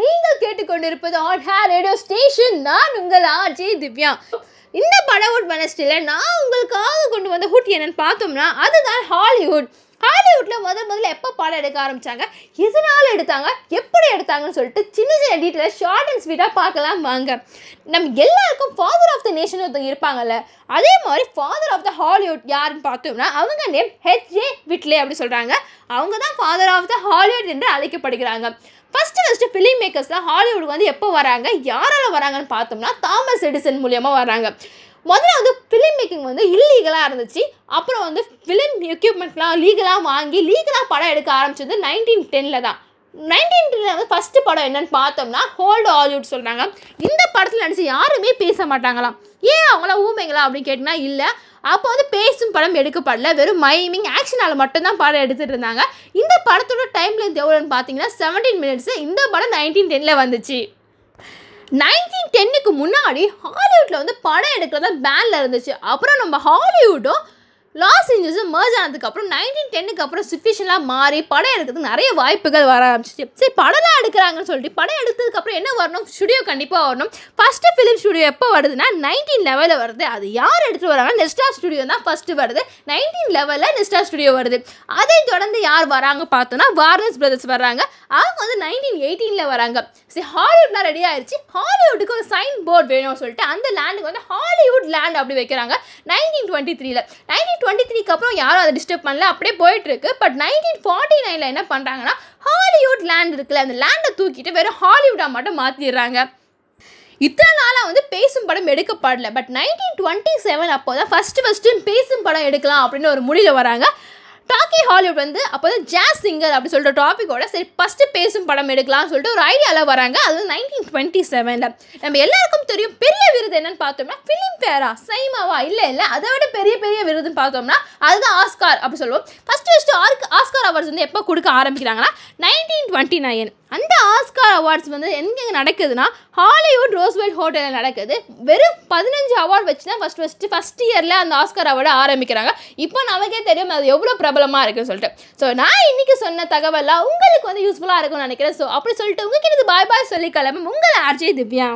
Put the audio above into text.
நீங்கள் கேட்டுக்கொண்டிருப்பது on hair radio station நான் உங்கள் ஆர்ஜே திவ்யா. இந்த படவுட் வெனஸ்டில் நான் உங்களுக்காக கொண்டு வந்த ஹுட் என்னன்னு பார்த்தோம்னா அதுதான் ஹாலிவுட் ஹாலிவுட்டில் முதல் முதல்ல எப்போ படம் எடுக்க ஆரம்பித்தாங்க எதனால் எடுத்தாங்க? எப்படி எடுத்தாங்கன்னு சொல்லிட்டு சின்ன சின்ன டீட்டெயில் ஷார்ட் அண்ட் ஸ்வீட்டாக பார்க்கலாம் வாங்க. நம்ம எல்லாருக்கும் ஃபாதர் ஆஃப் த நேஷன் ஒருத்தவங்க இருப்பாங்கல்ல அதே மாதிரி ஃபாதர் ஆஃப் த ஹாலிவுட் யாருன்னு பார்த்தோம்னா அவங்க நேம் ஹெச்ஜே விட்லே அப்படின்னு சொல்கிறாங்க அவங்க தான் ஃபாதர் ஆஃப் த ஹாலிவுட் என்று அழைக்கப்படுகிறாங்க. ஃபஸ்ட்டு ஃபஸ்ட்டு ஃபிலிம் மேக்கர்ஸ்லாம் ஹாலிவுட் வந்து எப்போ வராங்க? யாரால் வராங்கன்னு பார்த்தோம்னா தாமஸ் எடிசன் மூலியமாக வராங்க. முதல்ல வந்து ஃபிலிம் மேக்கிங் வந்து இல்லீகலாக இருந்துச்சு. அப்புறம் வந்து ஃபிலிம் எக்யூப்மெண்ட்லாம் லீகலாக வாங்கி லீகலாக படம் எடுக்க ஆரம்பிச்சது நைன்டீன் டென்னில் தான். நைன்டீன் டென்னில் வந்து ஃபஸ்ட்டு படம் என்னன்னு பார்த்தோம்னா ஹோல்டு ஹாலிவுட் சொல்கிறாங்க இந்த படத்தில் நடிச்சு யாருமே பேச மாட்டாங்களாம். ஏன் அவங்களாம் ஊமைங்களா அப்படின்னு கேட்டிங்கன்னா இல்லை. அப்போ வந்து பேசும் படம் எடுக்கப்படல. வெறும் மைமிங் ஆக்ஷனால் மட்டும்தான் படம் எடுத்துகிட்டு இருந்தாங்க. இந்த படத்தோட டைம் லென்த் எவ்வளோன்னு பார்த்தீங்கன்னா செவன்டீன் மினிட்ஸு இந்த படம் நைன்டீன் டென்னில் வந்துச்சு. நைன்டீன் டென்னுக்கு முன்னாடி ஹாலிவுட்டில் வந்து படம் எடுக்கிறதா பேனில் இருந்துச்சு. அப்புறம் நம்ம ஹாலிவுட்டும் லாஸ் ஏஞ்சல்ஸ் மர்ஜ் ஆனதுக்கப்புறம் நைன்டீன் டென்னுக்கு அப்புறம் சுச்சுவேஷன்லாம் மாறி படம் எடுக்கிறதுக்கு நிறைய வாய்ப்புகள் வர ஆரம்பிச்சிச்சு. சரி படம்லாம் எடுக்கிறாங்கன்னு சொல்லிட்டு படம் எடுத்ததுக்கப்புறம் என்ன வரணும்? ஸ்டுடியோ கண்டிப்பாக வரணும். ஃபஸ்ட்டு ஃபிலிம் ஸ்டுடியோ எப்போ வருதுன்னா நைன்டீன் லெவலில் வருது. அது யார் எடுத்துகிட்டு வராங்க நெஸ்டா ஸ்டுடியோ தான் ஃபஸ்ட்டு வருது. நைன்டீன் லெவலில் நெஸ்டா ஸ்டுடியோ வருது. அதை தொடர்ந்து யார் வராங்க பார்த்தோன்னா வார்னஸ் பிரதர்ஸ் வராங்க அவங்க வந்து நைன்டீன் எயிட்டீனில் வராங்க. சரி ஹாலிவுட்லாம் ரெடி ஆயிடுச்சு ஹாலிவுட்டுக்கு ஒரு சைன் போர்டு வேணும்னு சொல்லிட்டு அந்த லேண்டுக்கு வந்து ஹாலிவுட் லேண்ட் அப்படி வைக்கிறாங்க. நைன்டீன் டுவெண்ட்டி த்ரீல நைன்டீன் டுவெண்ட்டி த்ரீக்கு அப்புறம் யாரும் அதை டிஸ்டர்ப் பண்ணல. அப்படியே போயிட்டுருக்கு. பட் நைன்டீன் ஃபார்ட்டி நைனில் என்ன பண்ணுறாங்கன்னா ஹாலிவுட் லேண்ட் இருக்குல்ல அந்த லேண்டை தூக்கிட்டு வெறும் ஹாலிவுட்டாக மட்டும் மாற்றிடுறாங்க இத்தனை நாளாக வந்து பேசும் படம் எடுக்கப்படல. பட் நைன்டீன் டுவெண்ட்டி செவன் அப்போ தான் ஃபஸ்ட்டு ஃபஸ்ட்டு பேசும் படம் எடுக்கலாம் அப்படின்னு ஒரு முடிவில் வராங்க. டாக்கி ஹாலிவுட் வந்து அப்போ தான் ஜாஸ் சிங்கர் அப்படி சொல்கிற டாப்பிக்கோட சரி ஃபஸ்ட்டு பேசும் படம் எடுக்கலாம்னு சொல்லிட்டு ஒரு ஐடியாவில் வராங்க. அது வந்து நைன்டீன் டுவெண்ட்டி செவனில் நம்ம எல்லாருக்கும் தெரியும் பெரிய விருது என்னன்னு பார்த்தோம்னா ஃபிலிம் ஃபேரா சைமாவா இல்லை இல்லை. அதை விட பெரிய பெரிய விருதுன்னு பார்த்தோம்னா அதுதான் ஆஸ்கார் அப்படி சொல்லுவோம். ஃபஸ்ட்டு ஃபஸ்ட்டு ஆர்க் ஆஸ்கார் அவார்ட்ஸ் வந்து எப்போ கொடுக்க ஆரம்பிக்கிறாங்கன்னா நைன்டீன் டுவெண்ட்டி நைன் அந்த ஆஸ்கார் அவார்ட்ஸ் வந்து எங்கே நடக்குதுன்னா ஹாலிவுட் ரோஸ்வெல் ஹோட்டலில் நடக்குது. வெறும் பதினஞ்சு அவார்டு வச்சு தான் ஃபஸ்ட் ஃபஸ்ட்டு ஃபஸ்ட் இயரில் அந்த ஆஸ்கார் அவார்டு ஆரம்பிக்கிறாங்க. இப்போ நமக்கே தெரியும் அது எவ்வளோ பிரபலமாக இருக்குன்னு சொல்லிட்டு. ஸோ நான் இன்றைக்கி சொன்ன தகவலாம் உங்களுக்கு வந்து யூஸ்ஃபுல்லாக இருக்கும்னு நினைக்கிறேன். ஸோ அப்படி சொல்லிட்டு உங்ககிட்ட பாய் பாய் சொல்லி கிளம்பும். உங்களை ஆர்ஜே திவ்யா.